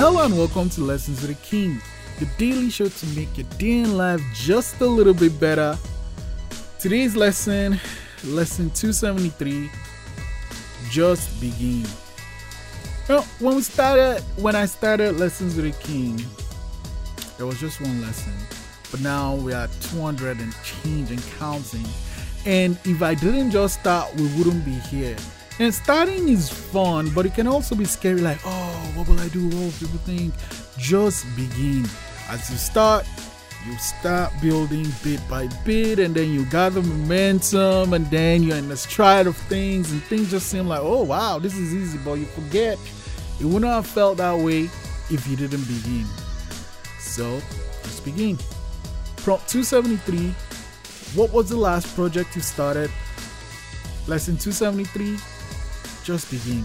Hello and welcome to Lessons with the King, the daily show to make your day in life just a little bit better. Today's lesson, lesson 273, just begin. Well, when we started, when I started Lessons with the King, there was just one lesson, but now we are 200 and change and counting. And if I didn't just start, we wouldn't be here. And starting is fun, but it can also be scary like, oh, what will I do? What will people think? Just begin. As you start, you start building bit by bit, and then you gather momentum, and then you're in the stride of things, and things just seem like, oh, wow, this is easy, but you forget it wouldn't have felt that way if you didn't begin. So, let's begin. Prompt 273 What was the last project you started? Lesson 273 Just begin.